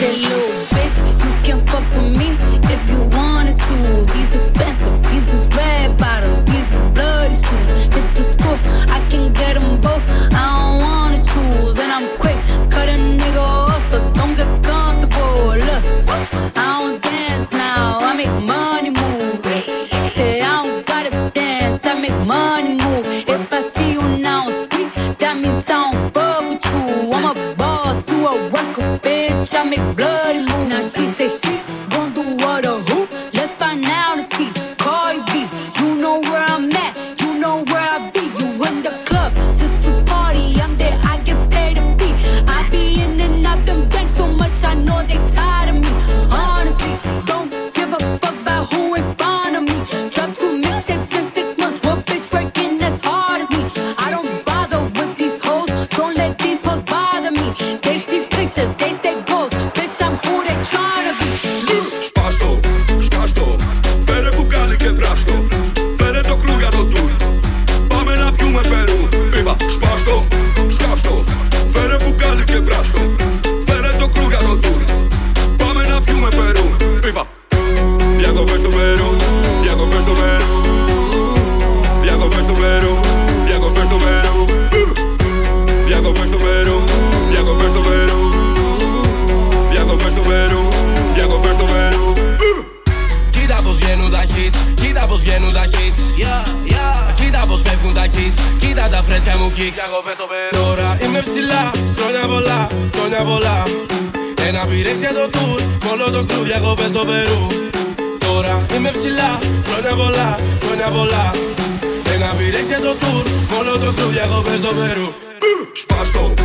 Said little bitch, you can fuck with me if you wanted to. These expensive, these is red. body move. Now she say she gon' do what up. heart Κοίτα τα φρέσκα μου kicks Τώρα είμαι ψηλά, χρόνια πολλά, χρόνια πολλά. Ένα πυρέξ το tour, όλο το κρου διακοπές στο Περού. Τώρα είμαι ψηλά, χρόνια πολλά, χρόνια πολλά. Ένα πυρέξ το tour, όλο το κρου διακοπές στο Περού. Σπάστο.